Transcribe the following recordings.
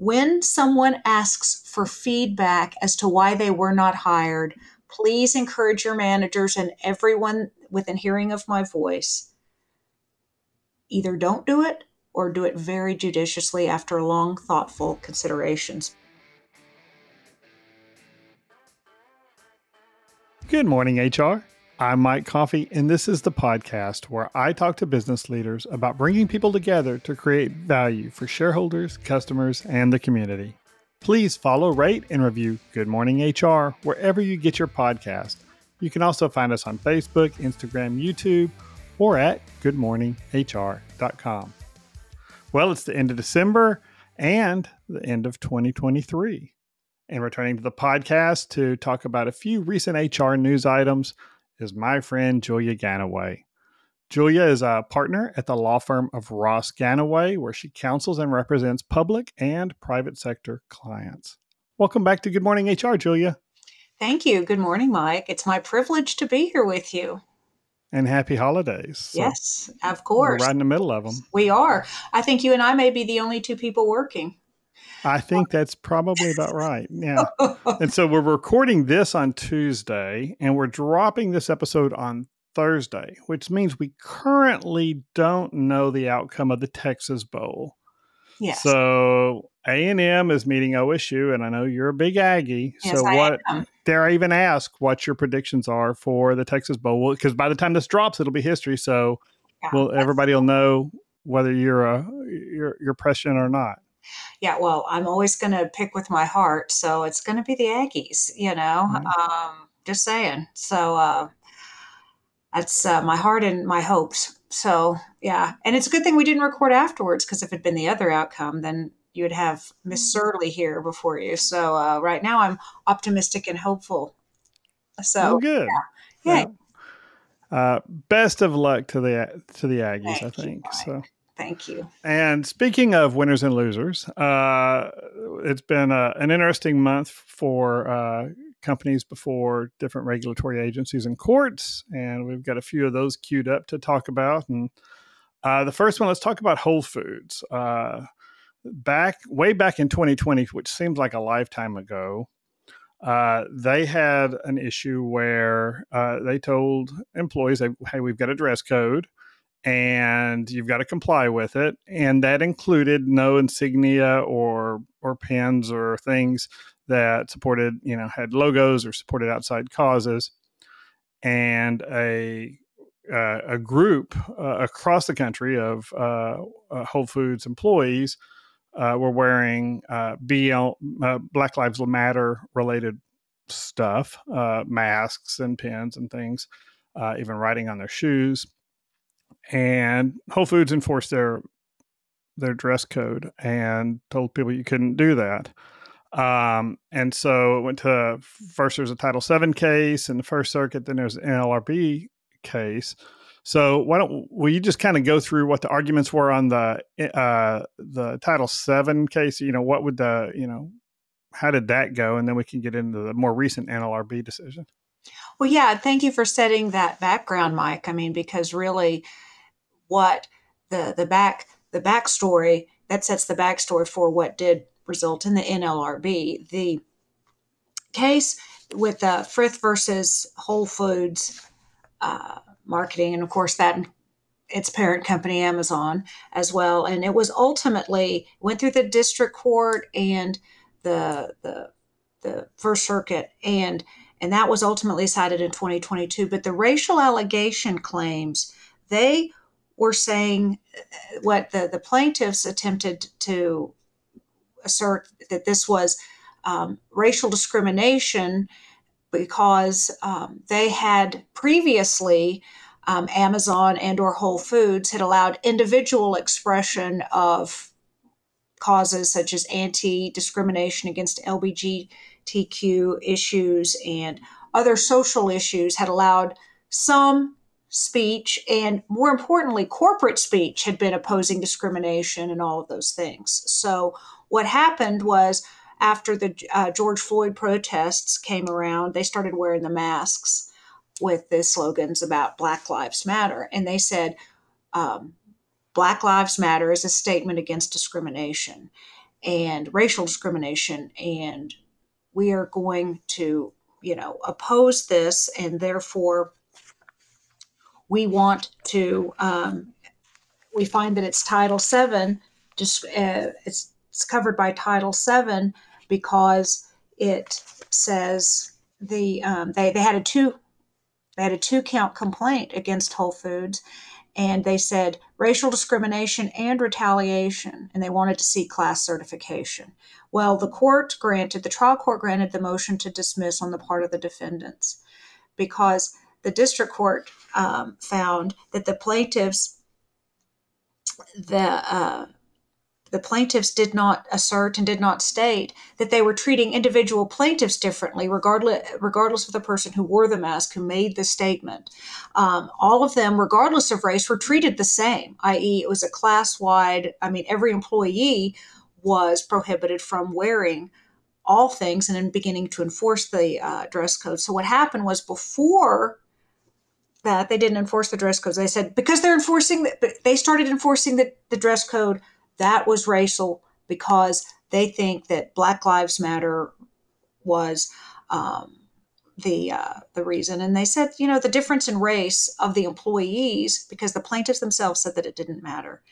when someone asks for feedback as to why they were not hired, please encourage your managers and everyone within hearing of my voice either don't do it or do it very judiciously after long, thoughtful considerations. Good morning, HR. I'm Mike Coffey, and this is the podcast where I talk to business leaders about bringing people together to create value for shareholders, customers, and the community. Please follow, rate, and review Good Morning HR wherever you get your podcast. You can also find us on Facebook, Instagram, YouTube, or at goodmorninghr.com. Well, it's the end of December and the end of 2023. And returning to the podcast to talk about a few recent HR news items is my friend Julia Gannaway. Julia is a partner at the law firm of Ross Gannaway, where she counsels and represents public and private sector clients. Welcome back to Good Morning HR, Julia. Thank you. Good morning, Mike. It's my privilege to be here with you. And happy holidays. So yes, of course. We're right in the middle of them. We are. I think you and I may be the only two people working. I think that's probably about right. Yeah. and so we're recording this on Tuesday and we're dropping this episode on Thursday, which means we currently don't know the outcome of the Texas Bowl. Yes. So A and M is meeting OSU, and I know you're a big Aggie. Yes, so I what? am. Dare I even ask what your predictions are for the Texas Bowl? Because by the time this drops, it'll be history. So, Yeah, well, everybody will know whether you're a you're you're prescient or not. Yeah, well, I'm always going to pick with my heart, so it's going to be the Aggies. You know, Right. um, just saying. So uh, that's uh, my heart and my hopes. So yeah, and it's a good thing we didn't record afterwards because if it'd been the other outcome, then you would have Miss Surly here before you. So uh, right now, I'm optimistic and hopeful. Oh, So good. yeah, Uh, best of luck to the to the Aggies. I Thank you, think Mike. so. Thank you. And speaking of winners and losers, uh, it's been uh an interesting month for uh, companies before different regulatory agencies and courts, and we've got a few of those queued up to talk about. And uh, the first one, let's talk about Whole Foods. Uh, back way back in 2020, which seems like a lifetime ago, uh, they had an issue where uh, they told employees, "Hey, we've got a dress code." And you've got to comply with it and that included no insignia or or pins or things that supported you know had logos or supported outside causes and a uh, a group uh, across the country of uh, uh, Whole Foods employees uh, were wearing uh, BL Black Lives Matter related stuff, masks and pins and things, even writing on their shoes and Whole Foods enforced their their dress code and told people you couldn't do that. Um, and so it went to first there's a Title VII case in the First Circuit, then there's an NLRB case. So why don't will you just kind of go through what the arguments were on the uh, the Title VII case? You know, what would the you know how did that go, and then we can get into the more recent NLRB decision. Well, yeah, thank you for setting that background, Mike. I mean, because really, what the the back the backstory that sets the backstory for what did result in the NLRB. The case with uh, Frith versus Whole Foods uh, marketing, and of course that its parent company Amazon as well, and it was ultimately went through the district court and the the the First Circuit and and that was ultimately cited in 2022. But the racial allegation claims, they were saying what the, the plaintiffs attempted to assert that this was um, racial discrimination because um, they had previously um, Amazon and or Whole Foods had allowed individual expression of causes such as anti-discrimination against LBGTQ issues and other social issues had allowed some speech and more importantly corporate speech had been opposing discrimination and all of those things so what happened was after the uh, george floyd protests came around they started wearing the masks with the slogans about black lives matter and they said um, black lives matter is a statement against discrimination and racial discrimination. And we are going to, you know, oppose this, and therefore we want to. Um, we find that it's Title VII. Just uh, it's, it's covered by Title VII because it says the um, they they had a two they had a two count complaint against Whole Foods, and they said racial discrimination and retaliation, and they wanted to see class certification. Well, the court granted the trial court granted the motion to dismiss on the part of the defendants because the district court um, found that the plaintiffs the uh, the plaintiffs did not assert and did not state that they were treating individual plaintiffs differently, regardless regardless of the person who wore the mask who made the statement. Um, all of them, regardless of race, were treated the same. I.e., it was a class wide. I mean, every employee was prohibited from wearing all things and then beginning to enforce the uh, dress code. So what happened was before that they didn't enforce the dress codes. They said because they're enforcing, the, they started enforcing the, the dress code. That was racial because they think that Black Lives Matter was um, the uh, the reason. And they said, you know, the difference in race of the employees because the plaintiffs themselves said that it didn't matter.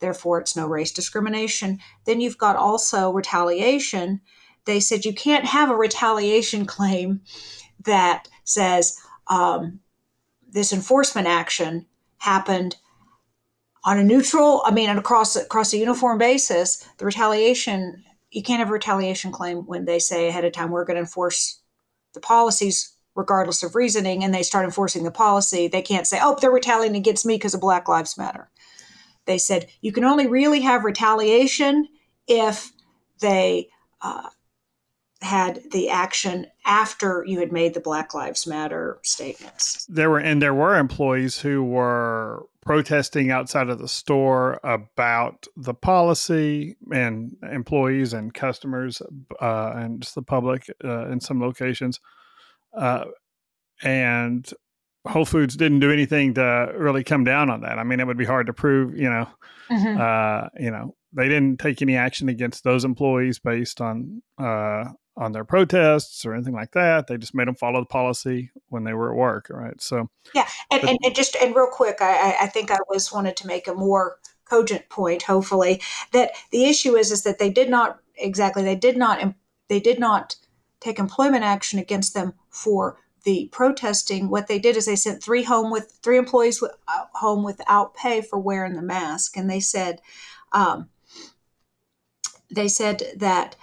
Therefore, it's no race discrimination. Then you've got also retaliation. They said you can't have a retaliation claim that says um, this enforcement action happened on a neutral, I mean, across across a uniform basis, the retaliation you can't have a retaliation claim when they say ahead of time we're going to enforce the policies regardless of reasoning, and they start enforcing the policy. They can't say, "Oh, they're retaliating against me because of Black Lives Matter." They said you can only really have retaliation if they uh, had the action after you had made the Black Lives Matter statements. There were and there were employees who were protesting outside of the store about the policy and employees and customers uh, and just the public uh, in some locations. Uh, and Whole Foods didn't do anything to really come down on that. I mean, it would be hard to prove, you know, mm-hmm. Uh, you know, they didn't take any action against those employees based on uh, on their protests or anything like that. They just made them follow the policy when they were at work, right? So yeah, and, but, and, and, just and real quick, I, I think I was wanted to make a more cogent point, hopefully, that the issue is is that they did not exactly they did not they did not take employment action against them for the protesting. What they did is they sent three home with three employees uh, home without pay for wearing the mask, and they said. Um, they said that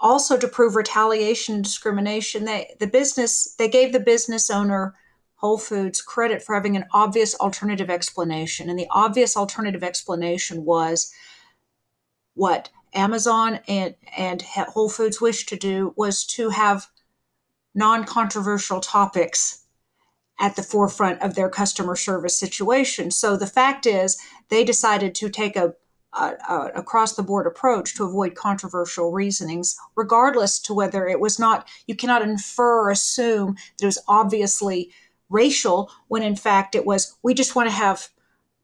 also to prove retaliation and discrimination. They the business they gave the business owner whole foods credit for having an obvious alternative explanation. And the obvious alternative explanation was what amazon and and whole foods wished to do was to have non-controversial topics at the forefront of their customer service situation. So the fact is they decided to take a uh, across the board approach to avoid controversial reasonings, regardless to whether it was not, you cannot infer or assume that it was obviously racial when in fact it was, we just want to have,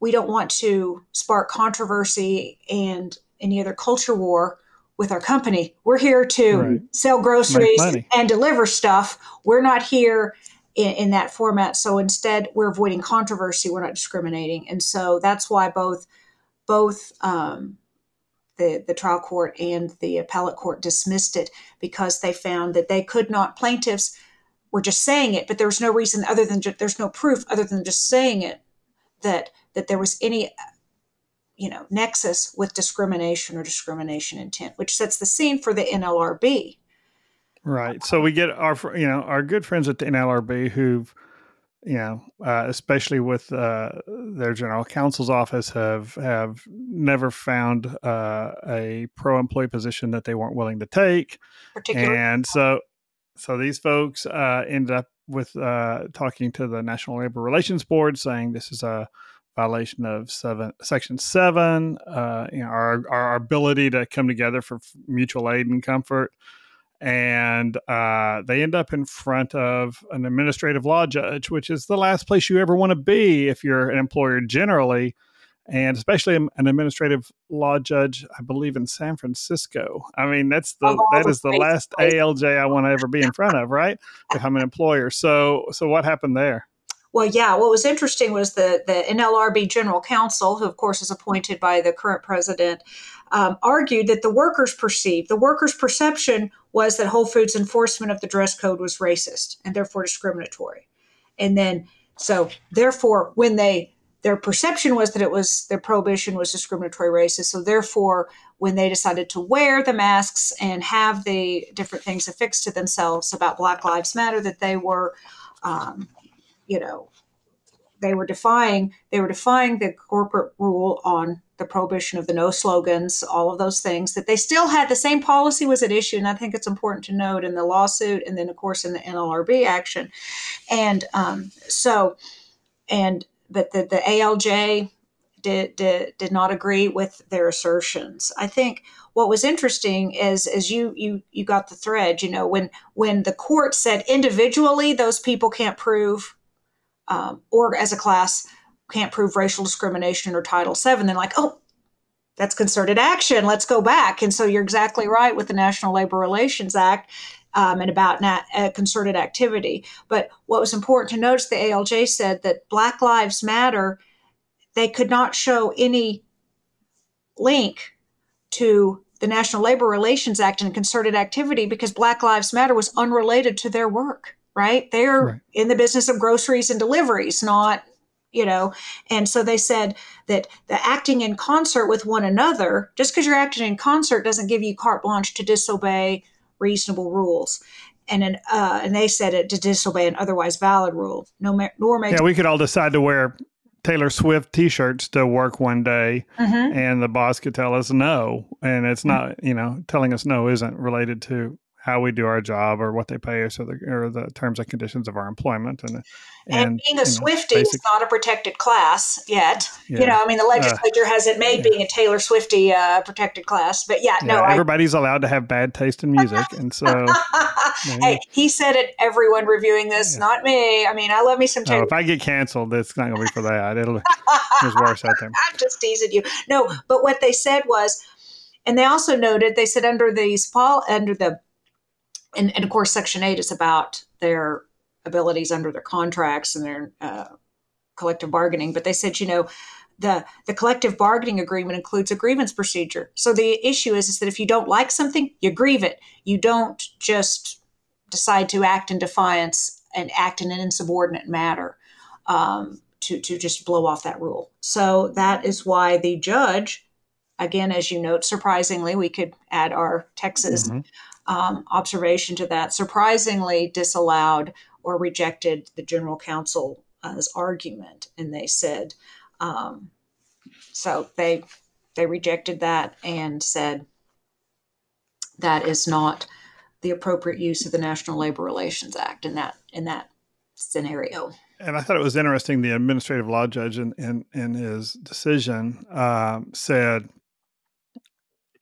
we don't want to spark controversy and any other culture war with our company. We're here to right. sell groceries and deliver stuff. We're not here in, in, that format. So instead, we're avoiding controversy. We're not discriminating. And so that's why both both um, the, the trial court and the appellate court dismissed it because they found that they could not, plaintiffs were just saying it, but there was no reason other than there's no proof other than just saying it that that there was any you know nexus with discrimination or discrimination intent, which sets the scene for the NLRB. Right. So we get our you know our good friends at the NLRB who've you know, uh, especially with uh, their general counsel's office, have have never found uh, a pro employee position that they weren't willing to take, and so so these folks uh, ended up with uh, talking to the National Labor Relations Board, saying this is a violation of seven, Section Seven, uh, you know, our our ability to come together for mutual aid and comfort and uh, they end up in front of an administrative law judge, which is the last place you ever want to be if you're an employer generally. and especially an administrative law judge, I believe in San Francisco. I mean, that's the that is the is the places. last ALJ I want to ever be in front of, right? If I'm an employer. So so what happened there? Well, yeah, what was interesting was the, the NLRB general counsel, who of course is appointed by the current president, um, argued that the workers perceived, the workers' perception was that Whole Foods enforcement of the dress code was racist and therefore discriminatory. And then, so therefore, when they, their perception was that it was, their prohibition was discriminatory racist. So therefore, when they decided to wear the masks and have the different things affixed to themselves about Black Lives Matter, that they were, um, you know, they were defying they were defying the corporate rule on the prohibition of the no slogans, all of those things. That they still had the same policy was at issue, and I think it's important to note in the lawsuit, and then of course in the NLRB action, and um, so and but the the ALJ did, did did not agree with their assertions. I think what was interesting is as you you you got the thread, you know, when when the court said individually those people can't prove um, or as a class can't prove racial discrimination or Title VII, then like, oh, that's concerted action. Let's go back. And so you're exactly right with the National Labor Relations Act um, and about nat- uh, concerted activity. But what was important to notice, the ALJ said that Black Lives Matter, they could not show any link to the National Labor Relations Act and concerted activity because Black Lives Matter was unrelated to their work, right? They're Right. in the business of groceries and deliveries, not, you know. And so they said that the acting in concert with one another, just because you're acting in concert doesn't give you carte blanche to disobey reasonable rules. And an, uh, and they said it to disobey an otherwise valid rule. No, ma- nor may Yeah, we could all decide to wear Taylor Swift t-shirts to work one day Mhm. and the boss could tell us no and it's not you know telling us no isn't related to how we do our job or what they pay us or the, or the terms and conditions of our employment and And, being a Swifty is not a protected class yet. You know, I mean, the legislature hasn't made yeah. being a Taylor Swifty uh, protected class, but yeah, yeah, no, I. everybody's allowed to have bad taste in music and so hey, he said it. Everyone reviewing this, Yeah. not me. I mean, I love me some oh, Taylor. if I get canceled it's not gonna be for that it'll there's worse out there I'm just teasing you. No, but what they said was, and they also noted they said under these pol under the, and, and of course Section Eight is about their abilities under their contracts and their uh, collective bargaining. But they said, you know, the the collective bargaining agreement includes a grievance procedure. So the issue is is that if you don't like something, you grieve it. You don't just decide to act in defiance and act in an insubordinate manner. Um, to, to just blow off that rule. So that is why the judge, again, as you note, surprisingly, we could add our Texas Mhm. Um, observation to that, surprisingly disallowed or rejected the general counsel's argument. And they said, um, so they they rejected that and said that is not the appropriate use of the National Labor Relations Act in that in that scenario. And I thought it was interesting. The administrative law judge in in, in his decision um, said,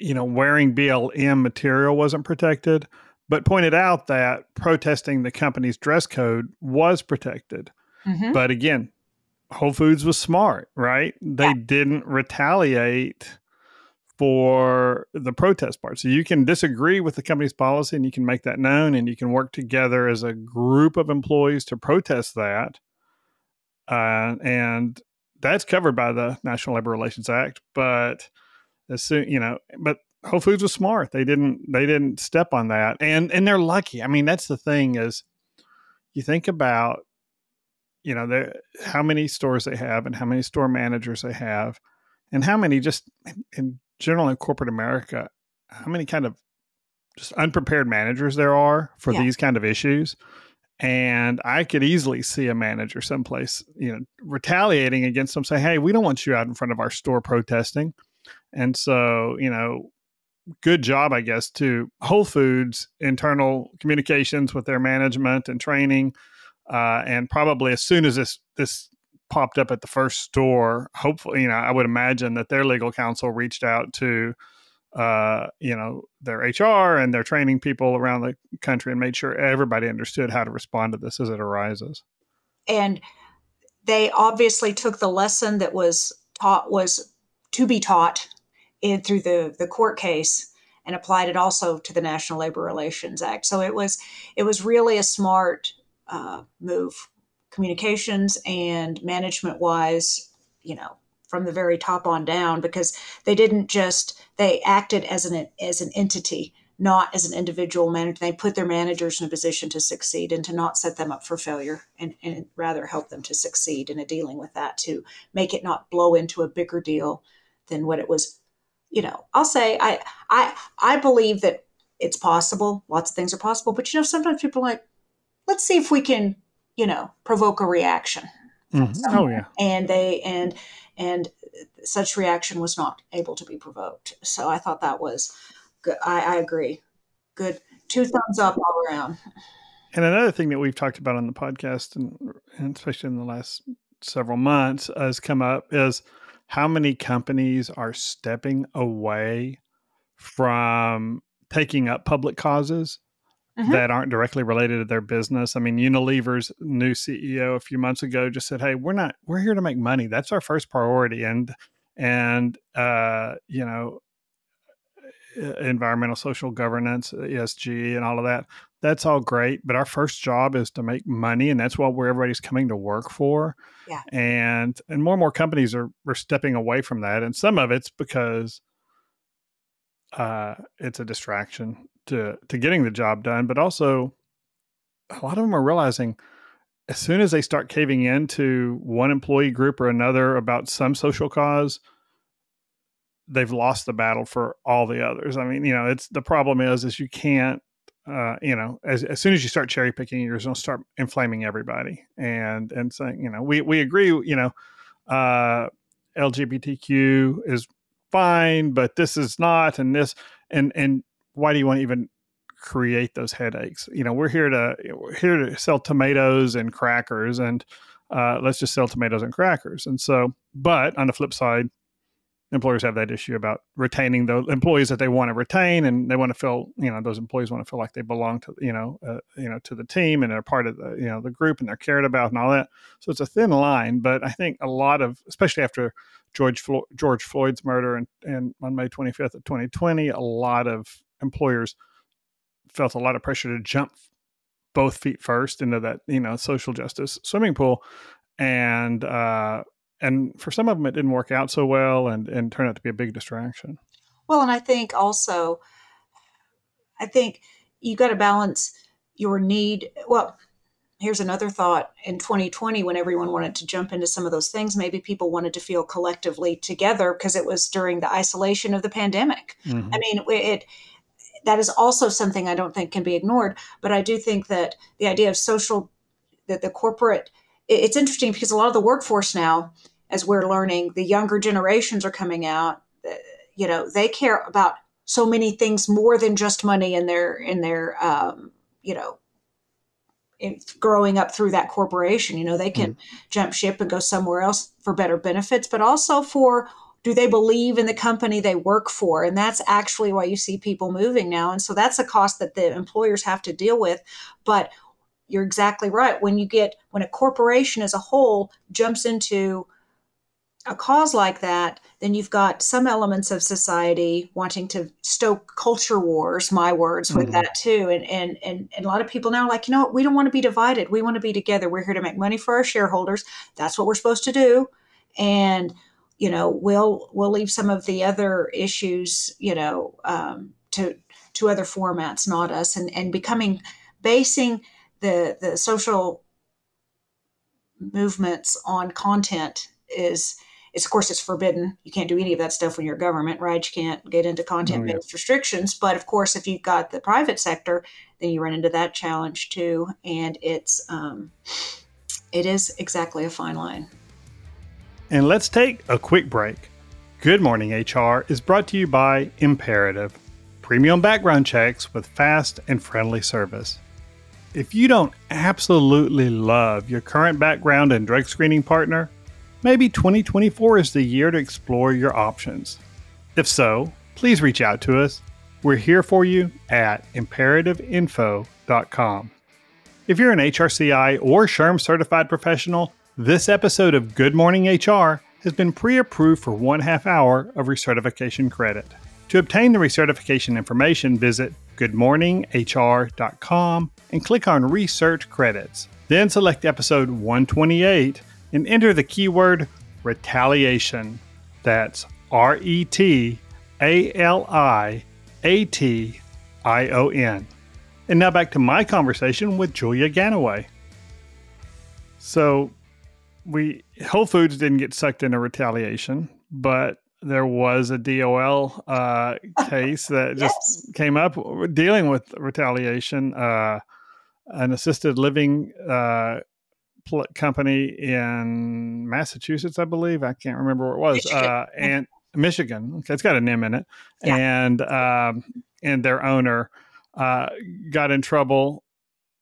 you know, wearing BLM material wasn't protected, but pointed out that protesting the company's dress code was protected. Mhm. But again, Whole Foods was smart, right? They Yeah. didn't retaliate for the protest part. So you can disagree with the company's policy and you can make that known and you can work together as a group of employees to protest that. Uh, and that's covered by the National Labor Relations Act. But as soon, you know, but Whole Foods was smart. They didn't they didn't step on that. And and they're lucky. I mean, that's the thing is you think about you know the how many stores they have and how many store managers they have and how many just in general in corporate america how many kind of just unprepared managers there are for Yeah. these kind of issues and i could easily see a manager someplace you know retaliating against them saying hey we don't want you out in front of our store protesting and so you know good job i guess to whole foods internal communications with their management and training uh, and probably as soon as this this popped up at the first store, hopefully, you know, I would imagine that their legal counsel reached out to, uh, you know, their HR and their training people around the country and made sure everybody understood how to respond to this as it arises. and they obviously took the lesson that was taught was to be taught in through the the court case and applied it also to the National Labor Relations Act. So it was it was really a smart uh, move, communications and management wise. You know, from the very top on down, because they didn't just they acted as an as an entity not as an individual manager. They put their managers in a position to succeed and to not set them up for failure and, and rather help them to succeed in a dealing with that to make it not blow into a bigger deal than what it was you know, I'll say I I I believe that it's possible. Lots of things are possible, but you know, sometimes people are like, let's see if we can, you know, provoke a reaction. Mm-hmm. Oh yeah. And they and and such reaction was not able to be provoked. So I thought that was good. I, I agree. Good. Two thumbs up all around. And another thing that we've talked about on the podcast, and, and especially in the last several months, has come up is how many companies are stepping away from taking up public causes mm-hmm. that aren't directly related to their business. I mean, Unilever's new CEO a few months ago just said, "Hey, we're not we're here to make money. That's our first priority." And and uh, you know, environmental social governance, ESG, and all of that. That's all great, but our first job is to make money, and that's what where everybody's coming to work for. Yeah. And and more and more companies are are stepping away from that, and some of it's because uh, it's a distraction to to getting the job done, but also a lot of them are realizing as soon as they start caving into one employee group or another about some social cause, they've lost the battle for all the others. I mean, you know, it's the problem is is you can't uh, you know, as, as soon as you start cherry picking, you're going to start inflaming everybody and and saying, you know, we we agree, you know, uh, LGBTQ is fine, but this is not, and this, and and why do you want to even create those headaches? You know, we're here to we're here to sell tomatoes and crackers, and uh, let's just sell tomatoes and crackers. And so, but on the flip side, employers have that issue about retaining the employees that they want to retain and they want to feel you know those employees want to feel like they belong to you know uh, you know to the team and they're part of the you know the group and they're cared about and all that. So it's a thin line but i think a lot of especially after george Flo- george floyd's murder and, and on may 25th of 2020 a lot of employers felt a lot of pressure to jump both feet first into that you know social justice swimming pool. And uh and for some of them it didn't work out so well and and turned out to be a big distraction. Well and i think also i think you got to balance your need well here's another thought. In 2020 when everyone wanted to jump into some of those things maybe people wanted to feel collectively together because it was during the isolation of the pandemic. Mm-hmm. i mean it that is also something i don't think can be ignored but i do think that the idea of social that the corporate it's interesting because a lot of the workforce now, as we're learning, the younger generations are coming out. Uh, you know, they care about so many things more than just money in their in their um, you know in growing up through that corporation. You know, they can mm-hmm. jump ship and go somewhere else for better benefits, but also for do they believe in the company they work for? And that's actually why you see people moving now. And so that's a cost that the employers have to deal with. But you're exactly right. When you get when a corporation as a whole jumps into a cause like that, then you've got some elements of society wanting to stoke culture wars, my words, with mm-hmm. that too. And, and and and a lot of people now are like, you know what, we don't want to be divided. We want to be together. We're here to make money for our shareholders. That's what we're supposed to do. And you know, we'll we'll leave some of the other issues, you know, um, to to other formats, not us. And and becoming basing the the social movements on content is it's of course it's forbidden. You can't do any of that stuff when you're government right? You can't get into content based oh, yeah. restrictions. But of course if you've got the private sector then you run into that challenge too. And it's um, it is exactly a fine line. And let's take a quick break. Good morning hr is brought to you by imperative. Premium background checks with fast and friendly service if you don't absolutely love your current background and drug screening partner, maybe 2024 is the year to explore your options. If so, please reach out to us. We're here for you at imperativeinfo.com. If you're an HRCI or SHRM certified professional, this episode of Good Morning HR has been pre approved for one half hour of recertification credit. To obtain the recertification information, visit goodmorninghr.com and click on Research Credits. Then select episode 128 and enter the keyword retaliation. That's R E T A L I A T I O N. And now back to my conversation with Julia Gannaway. So, we Whole Foods didn't get sucked into retaliation, but there was a DOL uh, case that just came up dealing with retaliation. Uh, an assisted living uh, pl- company in Massachusetts, I believe. I can't remember where it was. Michigan. Uh, and Michigan. Okay, it's got an M in it. Yeah. And um, and their owner uh, got in trouble,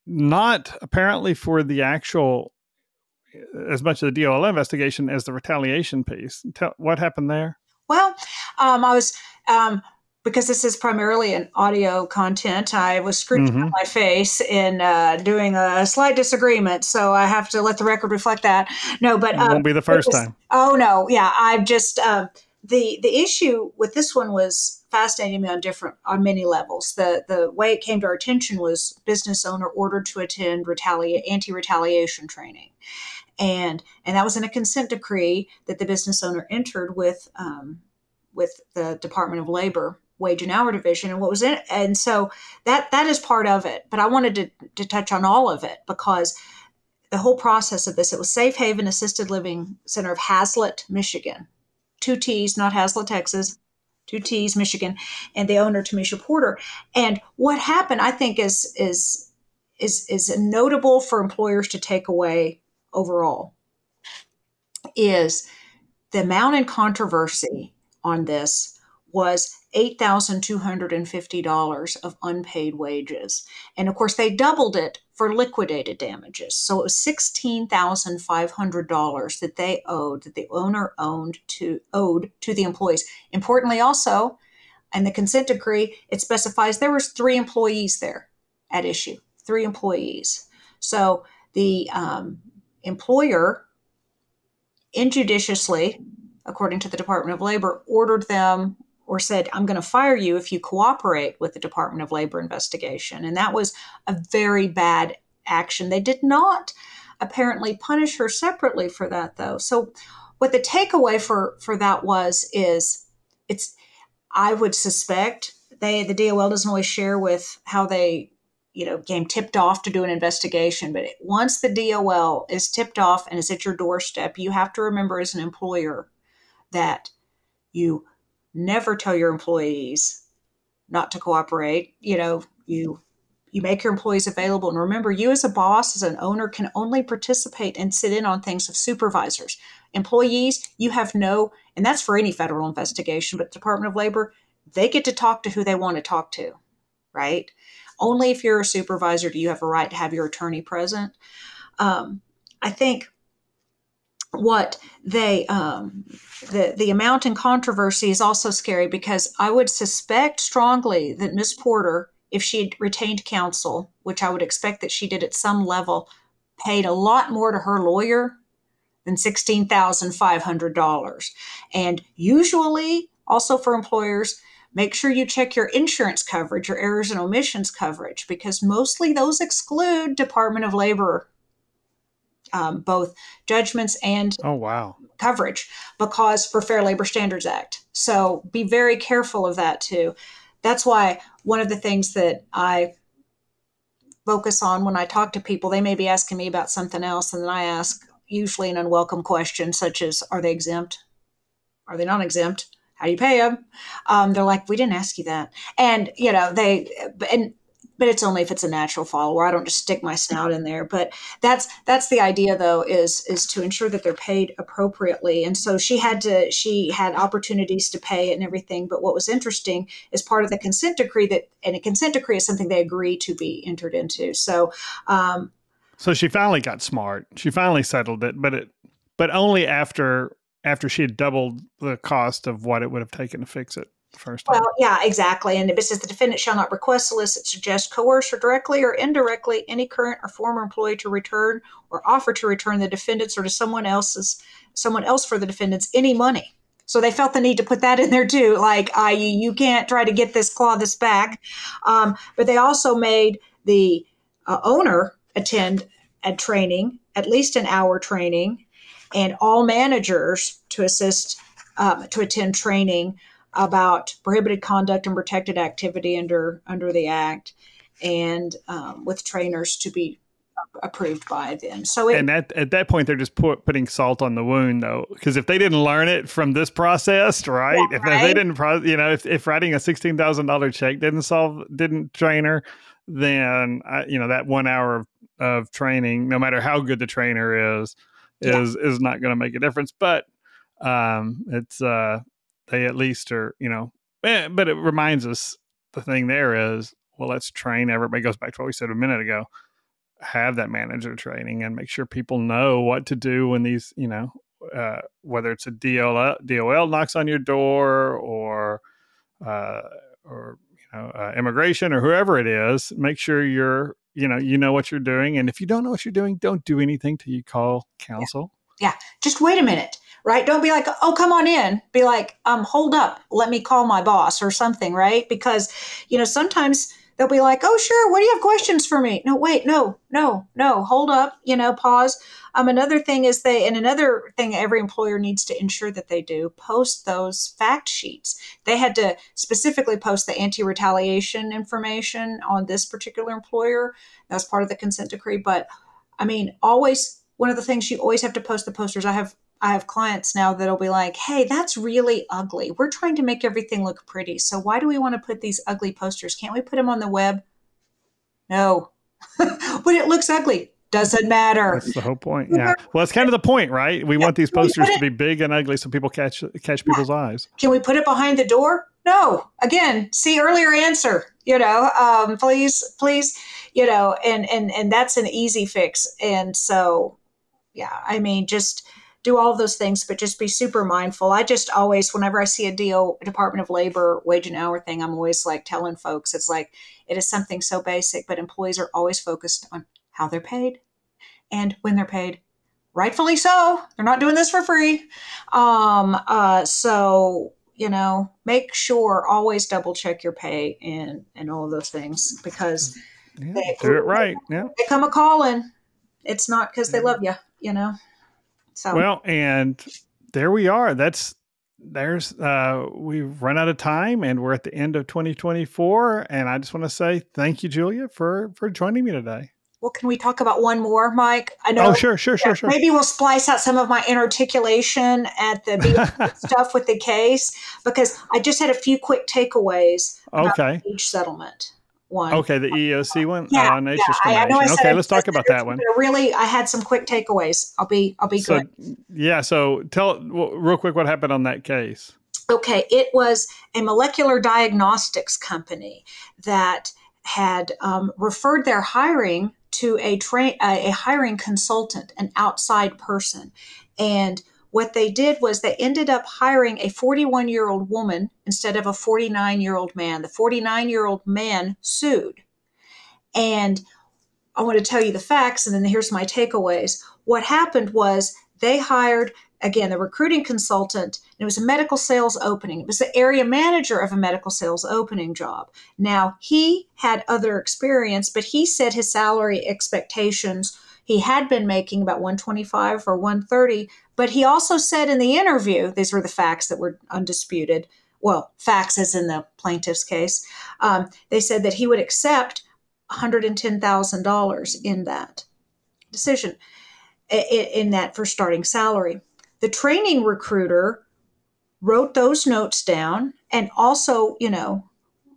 not apparently for the actual as much of the DOL investigation as the retaliation piece. Tell, what happened there? Well, um, I was um, because this is primarily an audio content. I was screwed mm-hmm. my face in uh, doing a slight disagreement, so I have to let the record reflect that. No, but um, won't be the first was, time. Oh no, yeah, I've just uh, the the issue with this one was fascinating me on different on many levels. The the way it came to our attention was business owner ordered to attend retaliate anti retaliation training, and and that was in a consent decree that the business owner entered with um, with the Department of Labor wage and hour division and what was in and so that that is part of it. But i wanted to, to touch on all of it because the whole process of this it was safe haven assisted living center of Haslett michigan. Two t's not Haslet texas. Two t's michigan. And the owner tamisha porter. And what happened i think is is is is notable for employers to take away overall is the amount in controversy on this was $8,250 of unpaid wages. And of course, they doubled it for liquidated damages. So it was $16,500 that they owed, that the owner owned to owed to the employees. Importantly also, in the consent decree, it specifies there was three employees there at issue, three employees. So the um, employer injudiciously, according to the Department of Labor, ordered them or said, I'm going to fire you if you cooperate with the Department of Labor investigation. And that was a very bad action. They did not apparently punish her separately for that, though. So, what the takeaway for, for that was is it's, I would suspect they, the DOL doesn't always share with how they you know came tipped off to do an investigation but once the dol is tipped off and is at your doorstep you have to remember as an employer that you never tell your employees not to cooperate. You know you you make your employees available. And remember you as a boss as an owner can only participate and sit in on things of supervisors. Employees you have no and that's for any federal investigation but department of labor they get to talk to who they want to talk to right only if you're a supervisor do you have a right to have your attorney present. Um, I think what they um, the the amount in controversy is also scary because I would suspect strongly that Miss Porter, if she had retained counsel, which I would expect that she did at some level, paid a lot more to her lawyer than sixteen thousand five hundred dollars, and usually also for employers Make sure you check your insurance coverage your errors and omissions coverage because mostly those exclude Department of Labor, um, both judgments and oh wow coverage because for Fair Labor Standards Act. So be very careful of that too. That's why one of the things that I focus on when I talk to people, they may be asking me about something else, and then I ask usually an unwelcome question such as, "Are they exempt? Are they non-exempt?" How do you pay them? Um, they're like, we didn't ask you that. And, you know, they, and, but it's only if it's a natural follower. I don't just stick my snout in there. But that's that's the idea, though, is is to ensure that they're paid appropriately. And so she had to she had opportunities to pay and everything. But what was interesting is part of the consent decree that and a consent decree is something they agree to be entered into. So, um, so she finally got smart. She finally settled it, but it but only after after she had doubled the cost of what it would have taken to fix it first time. Well, yeah, exactly. And it says the defendant shall not request, solicit, suggest, coerce, or directly or indirectly any current or former employee to return or offer to return the defendant's or to someone else's someone else for the defendants any money. So they felt the need to put that in there too, like, I, you can't try to get this, claw this back. Um, but they also made the uh, owner attend a training, at least an hour training, and all managers to assist um, to attend training about prohibited conduct and protected activity under under the act, and um, with trainers to be approved by them. So it, and at, at that point, they're just put, putting salt on the wound, though, because if they didn't learn it from this process, right? Yeah, if, right? if, they didn't, you know, if, if writing a sixteen thousand dollar check didn't solve, didn't train her, then I, you know that one hour of, of training, no matter how good the trainer is, is yeah. is not going to make a difference. But um, it's uh, they at least are, you know, eh, but it reminds us the thing there is, well, let's train. Everybody goes back to what we said a minute ago have that manager training and make sure people know what to do when these, you know, uh, whether it's a DOL, DOL knocks on your door or, uh, or you know, uh, immigration or whoever it is, make sure you're, you know, you know what you're doing. And if you don't know what you're doing, don't do anything till you call counsel. Yeah. yeah. Just wait a minute, right? Don't be like, oh, come on in. Be like, um, hold up, let me call my boss or something, right? Because, you know, sometimes they'll be like, "Oh, sure. What do you have questions for me?" No, wait, no, no, no. Hold up. You know, pause. Um, another thing is they, and another thing every employer needs to ensure that they do post those fact sheets. They had to specifically post the anti-retaliation information on this particular employer. That's part of the consent decree. But I mean, always one of the things you always have to post the posters. I have I have clients now that'll be like, hey, that's really ugly. We're trying to make everything look pretty. So why do we want to put these ugly posters? Can't we put them on the web? No. but it looks ugly. Doesn't matter. That's the whole point. Yeah. Well, that's kind of the point, right? We yeah. want these posters to be big and ugly so people catch catch people's yeah. eyes. Can we put it behind the door? No. Again, see earlier answer. You know, um, please, please, you know, and and and that's an easy fix. And so, yeah, I mean, just do all of those things, but just be super mindful. I just always, whenever I see a deal, Department of Labor wage and hour thing, I'm always like telling folks, it's like it is something so basic, but employees are always focused on how they're paid and when they're paid. Rightfully so. They're not doing this for free. Um, uh, so you know, make sure always double check your pay and and all of those things because yeah, they, do it right. Yeah, they come a calling. It's not because they love you. You know. So well, and there we are. That's there's uh we've run out of time and we're at the end of 2024 and i just want to say thank you julia for for joining me today. Well can we talk about one more mike? I know oh sure sure yeah, sure sure. Maybe we'll splice out some of my inarticulation at the stuff with the case because i just had a few quick takeaways okay. each settlement one. Okay, the EEOC one. Yeah, uh, yeah. I, I know I okay, let's talk about that one. Really, I had some quick takeaways. I'll be, I'll be so, good. Yeah. So tell well, real quick what happened on that case. Okay, it was a molecular diagnostics company that had um, referred their hiring to a train a hiring consultant, an outside person, and what they did was they ended up hiring a 41 year old woman instead of a 49 year old man. The 49 year old man sued. And I want to tell you the facts, and then here's my takeaways. What happened was they hired, again, the recruiting consultant, it was a medical sales opening. It was the area manager of a medical sales opening job. Now, he had other experience, but he said his salary expectations he had been making about 125 or 130 but he also said in the interview, these were the facts that were undisputed. Well, facts as in the plaintiff's case. Um, they said that he would accept $110,000 in that decision, in that for starting salary. The training recruiter wrote those notes down and also, you know,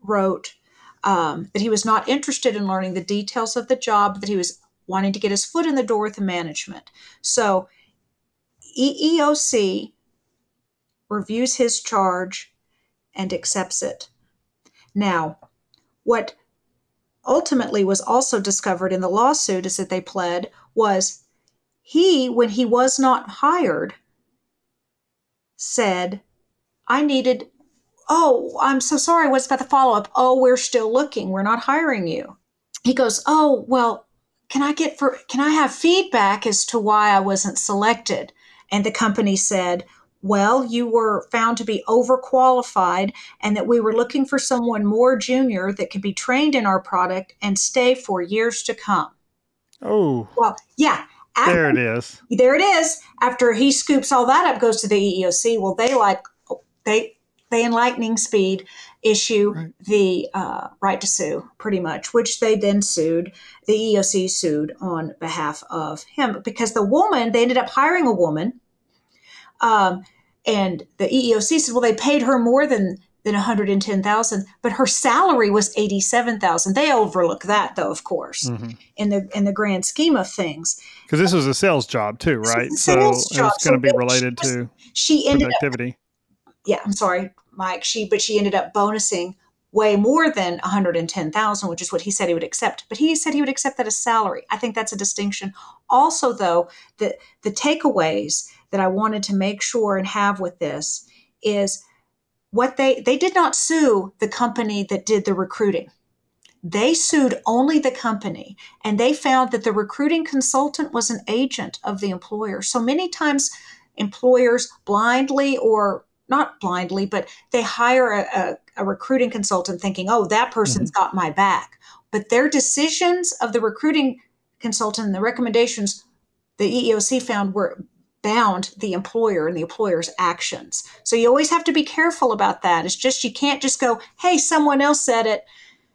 wrote um, that he was not interested in learning the details of the job, that he was wanting to get his foot in the door with the management. So EEOC reviews his charge and accepts it. Now, what ultimately was also discovered in the lawsuit is that they pled was he, when he was not hired, said, I needed, oh, I'm so sorry. What's about the follow up? Oh, we're still looking. We're not hiring you. He goes, Oh, well, can I get for, can I have feedback as to why I wasn't selected? and the company said, well, you were found to be overqualified and that we were looking for someone more junior that could be trained in our product and stay for years to come. Oh. Well, yeah. After, there it is. There it is. After he scoops all that up, goes to the EEOC. Well, they like they they in lightning speed issue right. the uh, right to sue, pretty much, which they then sued. The EEOC sued on behalf of him because the woman they ended up hiring a woman, um, and the EEOC said, well, they paid her more than than 110,000, but her salary was 87,000. They overlook that though, of course, mm-hmm. in the in the grand scheme of things. Because this was a sales job too, right? So it's going to so be related she was, to she ended productivity. Up, yeah, I'm mm-hmm. sorry, Mike. She but she ended up bonusing way more than 110,000, which is what he said he would accept. But he said he would accept that as salary. I think that's a distinction. Also, though, the the takeaways that I wanted to make sure and have with this is what they they did not sue the company that did the recruiting they sued only the company and they found that the recruiting consultant was an agent of the employer so many times employers blindly or not blindly but they hire a, a, a recruiting consultant thinking oh that person's mm-hmm. got my back but their decisions of the recruiting consultant and the recommendations the eeoc found were bound the employer and the employer's actions. So you always have to be careful about that. It's just you can't just go, "Hey, someone else said it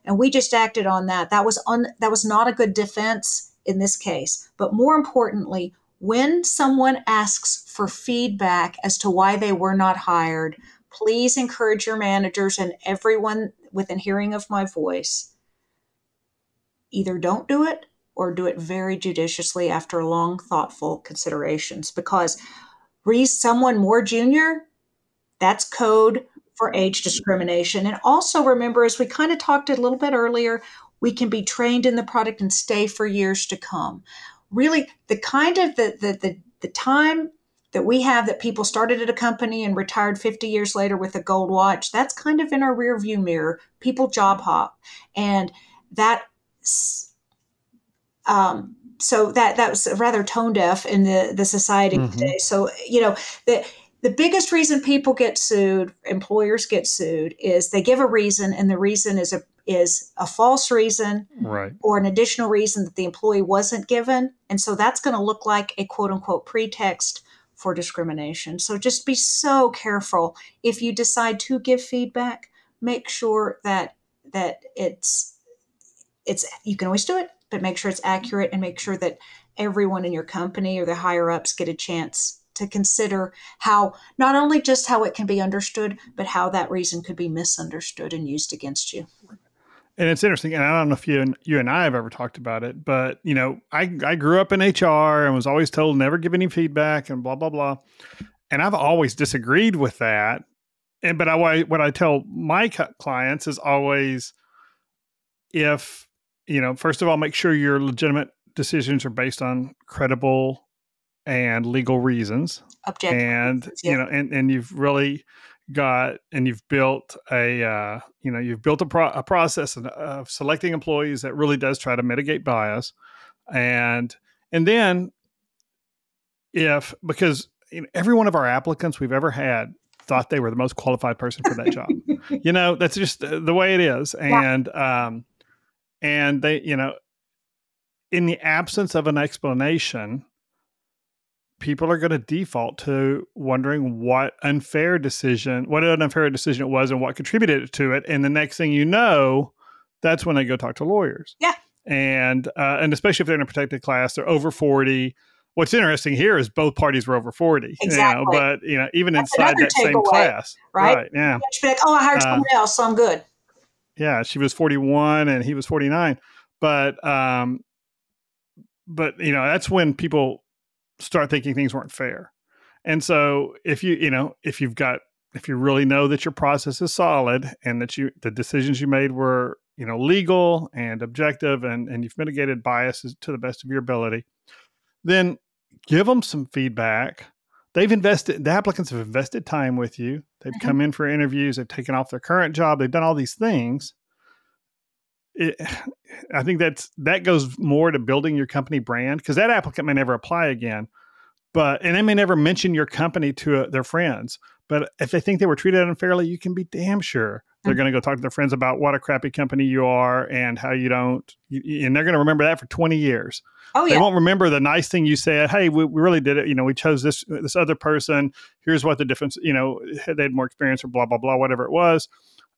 and we just acted on that." That was un- that was not a good defense in this case. But more importantly, when someone asks for feedback as to why they were not hired, please encourage your managers and everyone within hearing of my voice either don't do it or do it very judiciously after long, thoughtful considerations. Because re someone more junior, that's code for age discrimination. And also remember, as we kind of talked a little bit earlier, we can be trained in the product and stay for years to come. Really, the kind of the the the, the time that we have that people started at a company and retired 50 years later with a gold watch that's kind of in our rear view mirror people job hop and that um, so that that was rather tone deaf in the the society mm-hmm. today. So you know the the biggest reason people get sued, employers get sued, is they give a reason, and the reason is a is a false reason, right, or an additional reason that the employee wasn't given, and so that's going to look like a quote unquote pretext for discrimination. So just be so careful if you decide to give feedback. Make sure that that it's it's you can always do it but make sure it's accurate and make sure that everyone in your company or the higher ups get a chance to consider how not only just how it can be understood, but how that reason could be misunderstood and used against you. And it's interesting, and I don't know if you and you and I have ever talked about it, but you know, I I grew up in HR and was always told never give any feedback and blah blah blah, and I've always disagreed with that. And but I what I tell my clients is always if you know, first of all, make sure your legitimate decisions are based on credible and legal reasons. Objective. And yeah. you know, and and you've really got and you've built a uh, you know you've built a, pro- a process of, selecting employees that really does try to mitigate bias, and and then if because you know, every one of our applicants we've ever had thought they were the most qualified person for that job. you know, that's just the way it is, and yeah. um, and they you know in the absence of an explanation people are going to default to wondering what unfair decision what an unfair decision it was and what contributed to it and the next thing you know that's when they go talk to lawyers yeah and uh, and especially if they're in a protected class they're over 40 what's interesting here is both parties were over 40 exactly. You know, but you know even that's inside that same away, class right? right yeah be like oh i hired uh, someone else so i'm good yeah, she was 41 and he was 49. But um but you know, that's when people start thinking things weren't fair. And so if you, you know, if you've got if you really know that your process is solid and that you the decisions you made were, you know, legal and objective and and you've mitigated biases to the best of your ability, then give them some feedback. They've invested the applicants have invested time with you. They've mm-hmm. come in for interviews. They've taken off their current job. They've done all these things it, i think that's that goes more to building your company brand because that applicant may never apply again but and they may never mention your company to uh, their friends. But if they think they were treated unfairly, you can be damn sure they're going to go talk to their friends about what a crappy company you are and how you don't, you, and they're going to remember that for 20 years. Oh yeah. They won't remember the nice thing you said. Hey, we, we really did it. You know, we chose this this other person. Here's what the difference. You know, they had more experience or blah blah blah, whatever it was.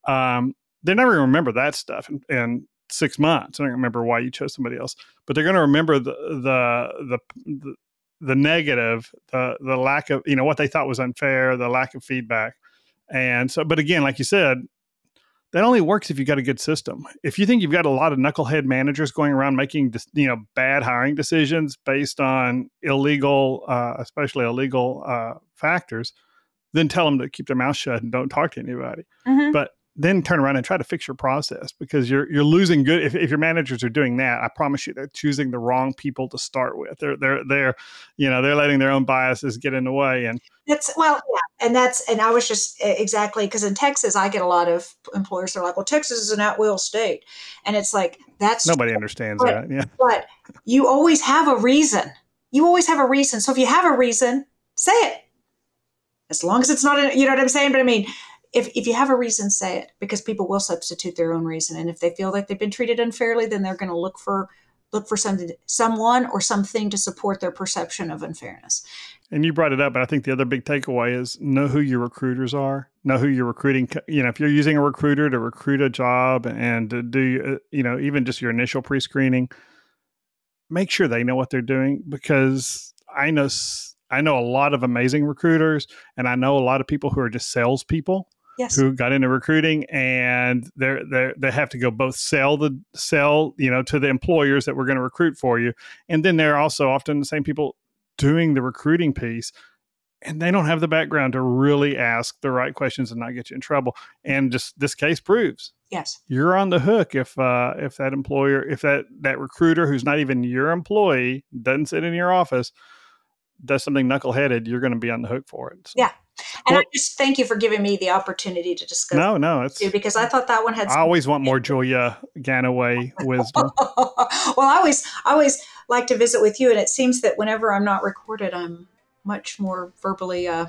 Um, they're never going to remember that stuff in, in six months. I don't remember why you chose somebody else, but they're going to remember the the the the, negative, the the lack of you know what they thought was unfair, the lack of feedback, and so. But again, like you said, that only works if you've got a good system. If you think you've got a lot of knucklehead managers going around making you know bad hiring decisions based on illegal, uh, especially illegal uh, factors, then tell them to keep their mouth shut and don't talk to anybody. Mhm. But then turn around and try to fix your process because you're you're losing good. If, if your managers are doing that, I promise you, they're choosing the wrong people to start with. They're they're they're you know they're letting their own biases get in the way. And That's well, yeah, and that's and I was just exactly because in Texas I get a lot of employers that are like, well, Texas is an at will state, and it's like that's nobody understands But- that. Yeah. But you always have a reason. You always have a reason. So if you have a reason, say it. As long as it's not, a, you know what I'm saying. But I mean, if if you have a reason, say it because people will substitute their own reason, and if they feel like they've been treated unfairly, then they're going to look for look for something, someone or something to support their perception of unfairness. And you brought it up, but I think the other big takeaway is know who your recruiters are. Know who you're recruiting. You know, if you're using a recruiter to recruit a job and to do, uh, you know, even just your initial pre-screening, make sure they know what they're doing because I know I know a lot of amazing recruiters, and I know a lot of people who are just salespeople Yes. who got into recruiting and they're they they have to go both sell the sell you know to the employers that we're going to recruit for you and then they're also often the same people doing the recruiting piece and they don't have the background to really ask the right questions and not get you in trouble and just this case proves Yes. you're on the hook if uh if that employer if that that recruiter who's not even your employee doesn't sit in your office does something knuckleheaded you're going to be on the hook for it So- Yeah. And Well- I just thank you for giving me the opportunity to discuss no no it's too, because I thought that one had I always want more Julia Gannaway wisdom. well, I always, I always like to visit with you, and it seems that whenever I'm not recorded, I'm much more verbally uh,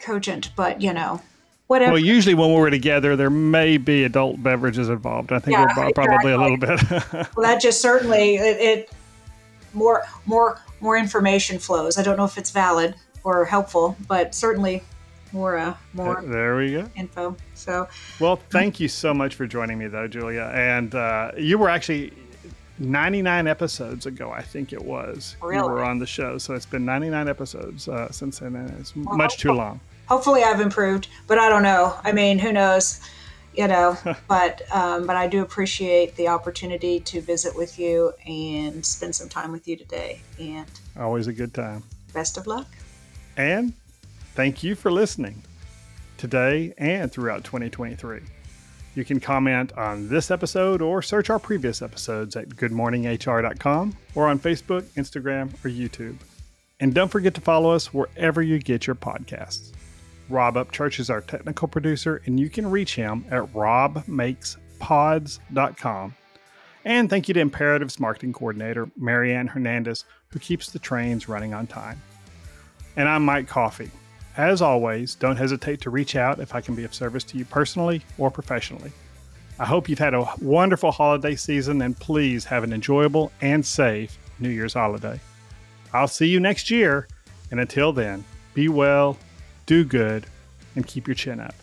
cogent. But you know, whatever. Well, usually when we're together, there may be adult beverages involved. I think Yeah, we're pro- probably a little bit. Well, that just certainly it, it more, more, more information flows. I don't know if it's valid or helpful, but certainly more, uh, more there we go. info. So Well, thank you so much for joining me, though, Julia. And uh, you were actually 99 episodes ago, I think it was. You Really? were on the show. So it's been 99 episodes uh, since then. and It's much too long. hopefully I've improved, but I don't know. I mean, who knows? You know, but um, but I do appreciate the opportunity to visit with you and spend some time with you today. And Always a good time. best of luck. And thank you for listening today and throughout 2023. You can comment on this episode or search our previous episodes at goodmorninghr.com or on Facebook, Instagram, or YouTube. And don't forget to follow us wherever you get your podcasts. Rob Upchurch is our technical producer, and you can reach him at robmakespods.com. And thank you to Imperative's Marketing Coordinator, Marianne Hernandez, who keeps the trains running on time. And I'm Mike Coffey. As always, don't hesitate to reach out if I can be of service to you personally or professionally. I hope you've had a wonderful holiday season and please have an enjoyable and safe New Year's holiday. I'll see you next year, and until then, be well, do good, and keep your chin up.